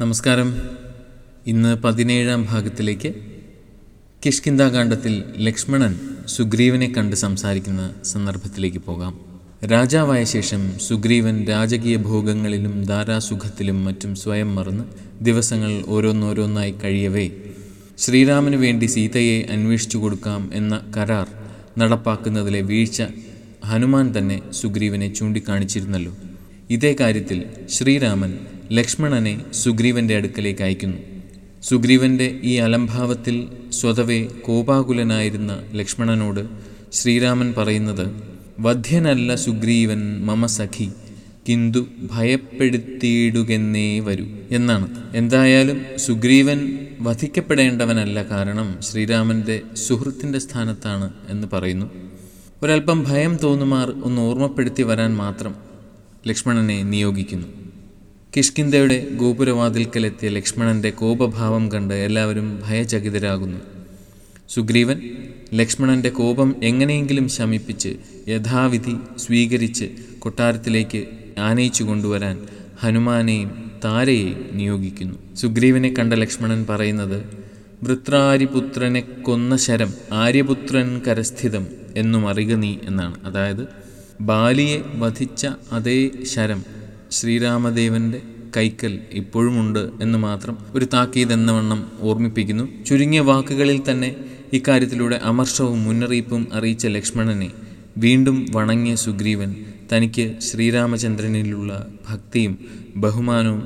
നമസ്കാരം. ഇന്ന് പതിനേഴാം ഭാഗത്തിലേക്ക് കിഷ്കിന്താകാന്ഡത്തിൽ ലക്ഷ്മണൻ സുഗ്രീവനെ കണ്ട് സംസാരിക്കുന്ന സന്ദർഭത്തിലേക്ക് പോകാം. രാജാവായ ശേഷം സുഗ്രീവൻ രാജകീയ ഭോഗങ്ങളിലും ധാരാസുഖത്തിലും മറ്റും സ്വയം മറന്ന് ദിവസങ്ങൾ ഓരോന്നോരോന്നായി കഴിയവേ ശ്രീരാമന് വേണ്ടി സീതയെ അന്വേഷിച്ചു കൊടുക്കാം എന്ന കരാർ നടപ്പാക്കുന്നതിലെ വീഴ്ച ഹനുമാൻ തന്നെ സുഗ്രീവനെ ചൂണ്ടിക്കാണിച്ചിരുന്നല്ലോ. ഇതേ കാര്യത്തിൽ ശ്രീരാമൻ ലക്ഷ്മണനെ സുഗ്രീവന്റെ അടുക്കലേക്ക് അയക്കുന്നു. സുഗ്രീവന്റെ ഈ അലംഭാവത്തിൽ സ്വതവേ കോപാകുലനായിരുന്ന ലക്ഷ്മണനോട് ശ്രീരാമൻ പറയുന്നത് വധ്യനല്ല സുഗ്രീവൻ മമ സഖി കിന്തു ഭയപ്പെടുത്തിയിടുകെന്നേ വരൂ എന്നാണ്. എന്തായാലും സുഗ്രീവൻ വധിക്കപ്പെടേണ്ടവനല്ല കാരണം ശ്രീരാമന്റെ സുഹൃത്തിന്റെ സ്ഥാനത്താണ് എന്ന് പറയുന്നു. ഒരല്പം ഭയം തോന്നുമാർ ഒന്ന് ഓർമ്മപ്പെടുത്തി വരാൻ മാത്രം ലക്ഷ്മണനെ നിയോഗിക്കുന്നു. കിഷ്കിന്ധയുടെ ഗോപുരവാതിൽക്കലെത്തിയ ലക്ഷ്മണന്റെ കോപഭാവം കണ്ട് എല്ലാവരും ഭയചകിതരാകുന്നു. സുഗ്രീവൻ ലക്ഷ്മണന്റെ കോപം എങ്ങനെയെങ്കിലും ശമിപ്പിച്ച് യഥാവിധി സ്വീകരിച്ച് കൊട്ടാരത്തിലേക്ക് ആനയിച്ചു കൊണ്ടുവരാൻ ഹനുമാനെയും താരയെയും നിയോഗിക്കുന്നു. സുഗ്രീവനെ കണ്ട ലക്ഷ്മണൻ പറയുന്നത് വൃത്രാരിപുത്രനെ കൊന്ന ശരം ആര്യപുത്രൻ കരസ്ഥിതം എന്നും അറിയുക നീ എന്നാണ്. അതായത് ബാലിയെ വധിച്ച അതേ ശരം ശ്രീരാമദേവന്റെ കൈക്കൽ ഇപ്പോഴുമുണ്ട് എന്ന് മാത്രം ഒരു താക്കീത് എന്ന വണ്ണം ഓർമ്മിപ്പിക്കുന്നു. ചുരുങ്ങിയ വാക്കുകളിൽ തന്നെ ഇക്കാര്യത്തിലൂടെ അമർഷവും മുന്നറിയിപ്പും അറിയിച്ച ലക്ഷ്മണനെ വീണ്ടും വണങ്ങിയ സുഗ്രീവൻ തനിക്ക് ശ്രീരാമചന്ദ്രനിലുള്ള ഭക്തിയും ബഹുമാനവും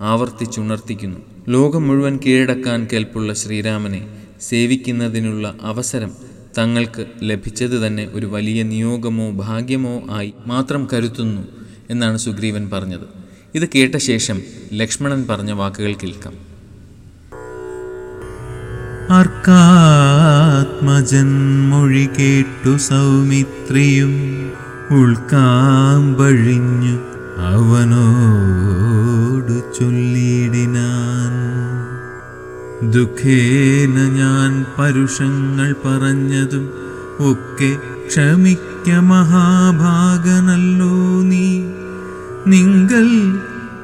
ആവർത്തിച്ചുണർത്തിക്കുന്നു. ലോകം മുഴുവൻ കീഴടക്കാൻ കേൾപ്പുള്ള ശ്രീരാമനെ സേവിക്കുന്നതിനുള്ള അവസരം തങ്ങൾക്ക് ലഭിച്ചത് തന്നെ ഒരു വലിയ നിയോഗമോ ഭാഗ്യമോ ആയി മാത്രം കരുത്തുന്നു എന്നാണ് സുഗ്രീവൻ പറഞ്ഞത്. ഇത് കേട്ട ശേഷം ലക്ഷ്മണൻ പറഞ്ഞ വാക്കുകൾ കേൾക്കാം. അർക്കാത്മജൻ കേട്ടു സൗമിത്രിയും ഉൾക്കാമ്പഴിഞ്ഞു അവനോട് ചൊല്ലിയിടിനാൻ. ദുഃഖേന ഞാൻ പരുഷങ്ങൾ പറഞ്ഞതും ഒക്കെ ക്ഷമിക്ക മഹാഭാഗനല്ലോ നീ. നിങ്ങൾ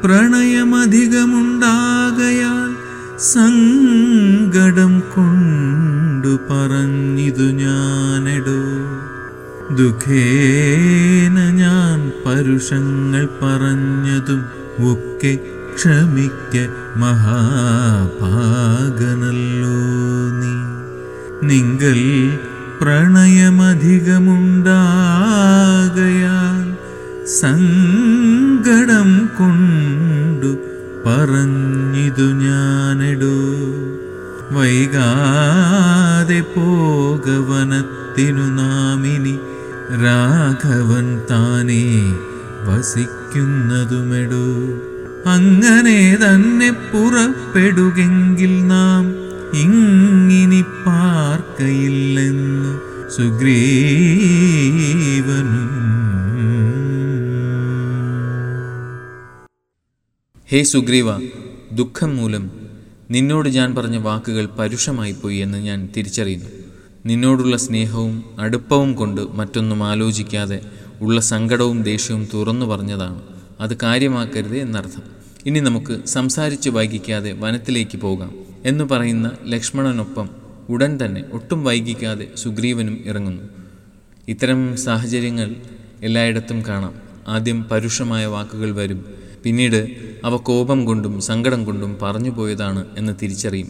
പ്രണയമധികമുണ്ടാകയാൽ സങ്കടം കൊണ്ടു പറഞ്ഞിതു ഞാനെടോ. ദുഃഖേന ഞാൻ പരുഷങ്ങൾ പറഞ്ഞതും ഒക്കെ ക്ഷമിക്ക മഹാഭാഗനല്ലോ നീ. നിങ്ങൾ പ്രണയമധികമുണ്ടാകയാൽ സങ്കടം കൊണ്ടു പറഞ്ഞിതു ഞാനെടോ. വൈകാതെ പോകവനത്തിനു നാമിനി രാഘവൻ താനേ വസിക്കുന്നതുമെടോ. അങ്ങനെ തന്നെ പുറപ്പെടുകെങ്കിൽ നാം ഇങ്ങിനി പാർക്കയില്ലെന്ന് സുഗ്രീവനും ഹേ സുഗ്രീവ ദുഃഖം മൂലം നിന്നോട് ഞാൻ പറഞ്ഞ വാക്കുകൾ പരുഷമായിപ്പോയി എന്ന് ഞാൻ തിരിച്ചറിയുന്നു. നിന്നോടുള്ള സ്നേഹവും അടുപ്പവും കൊണ്ട് മറ്റൊന്നും ആലോചിക്കാതെ ഉള്ള സങ്കടവും ദേഷ്യവും തുറന്നു പറഞ്ഞതാണ്. അത് കാര്യമാക്കരുത് എന്നർത്ഥം. ഇനി നമുക്ക് സംസാരിച്ച് വൈകിക്കാതെ വനത്തിലേക്ക് പോകാം. എന്ന് പറയുന്ന ലക്ഷ്മണനൊപ്പം ഉടൻ തന്നെ ഒട്ടും വൈകിക്കാതെ സുഗ്രീവനും ഇറങ്ങുന്നു. ഇത്തരം സാഹചര്യങ്ങൾ എല്ലായിടത്തും കാണാം. ആദ്യം പരുഷമായ വാക്കുകൾ വരും. പിന്നീട് അവ കോപം കൊണ്ടും സങ്കടം കൊണ്ടും പറഞ്ഞു പോയതാണ് എന്ന് തിരിച്ചറിയും.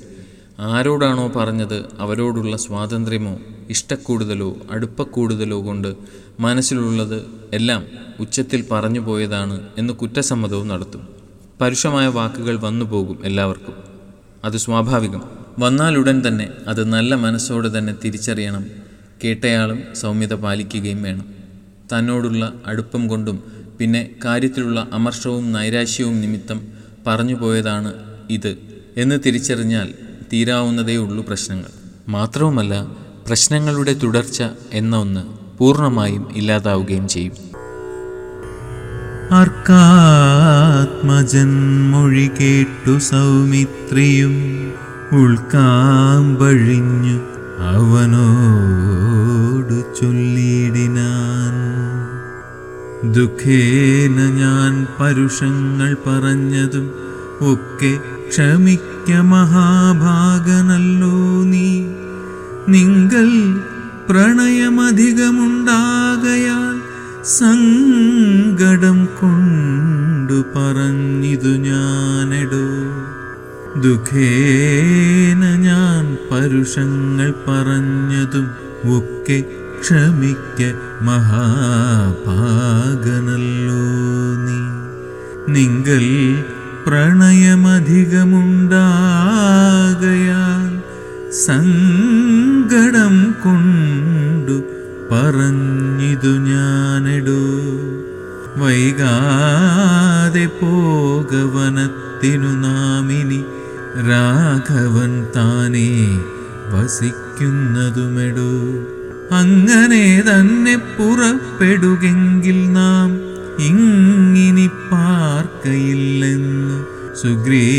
ആരോടാണോ പറഞ്ഞത് അവരോടുള്ള സ്വാതന്ത്ര്യമോ ഇഷ്ടക്കൂടുതലോ അടുപ്പക്കൂടുതലോ കൊണ്ട് മനസ്സിലുള്ളത് എല്ലാം ഉച്ചത്തിൽ പറഞ്ഞു പോയതാണ് എന്ന് കുറ്റസമ്മതവും നടത്തും. പരുഷമായ വാക്കുകൾ വന്നു പോകും എല്ലാവർക്കും. അത് സ്വാഭാവികം. വന്നാലുടൻ തന്നെ അത് നല്ല മനസ്സോടെ തന്നെ തിരിച്ചറിയണം. കേട്ടയാളും സൗമ്യത പാലിക്കുകയും വേണം. തന്നോടുള്ള അടുപ്പം കൊണ്ടും പിന്നെ കാര്യത്തിലുള്ള അമർഷവും നൈരാശ്യവും നിമിത്തം പറഞ്ഞു പോയതാണ് ഇത്. എന്ന് തിരിച്ചറിഞ്ഞാൽ തീരാവുന്നതേ ഉള്ളൂ പ്രശ്നങ്ങൾ. മാത്രവുമല്ല പ്രശ്നങ്ങളുടെ തുടർച്ച എന്ന ഒന്ന് പൂർണമായും ഇല്ലാതാവുകയും ചെയ്യും. അർക്കാത്മജൻ മൊഴി കേട്ടു സൗമിത്രിയും ഉൾക്കാമ്പഴിഞ്ഞു അവനോടു ചൊല്ലിയിടിനാൻ. ദുഃഖേന ഞാൻ പരുഷങ്ങൾ പറഞ്ഞതും ഒക്കെ ക്ഷമിക്ക മഹാഭാഗനല്ലോ നീ. നിങ്ങൾ പ്രണയമധികമുണ്ടാകയാൽ സങ്കടം ദുഃഖേന ഞാൻ പരുഷങ്ങൾ പറഞ്ഞതും ഒക്കെ ക്ഷമിക്ക മഹാഭാഗനല്ലോ നീ. നിങ്ങൾ പ്രണയമധികമുണ്ടാകയാൽ സങ്കടം കൊണ്ടു പറഞ്ഞിതു ഞാനെടോ. വൈകാതെ പോകവനത്തിനു നാമിനി രാഘവൻ താനേ വസിക്കുന്നതുമെടോ. അങ്ങനെ തന്നെ പുറപ്പെടുകെങ്കിൽ നാം ഇങ്ങിനി പാർക്കയില്ലെന്ന് സുഗ്രീവനു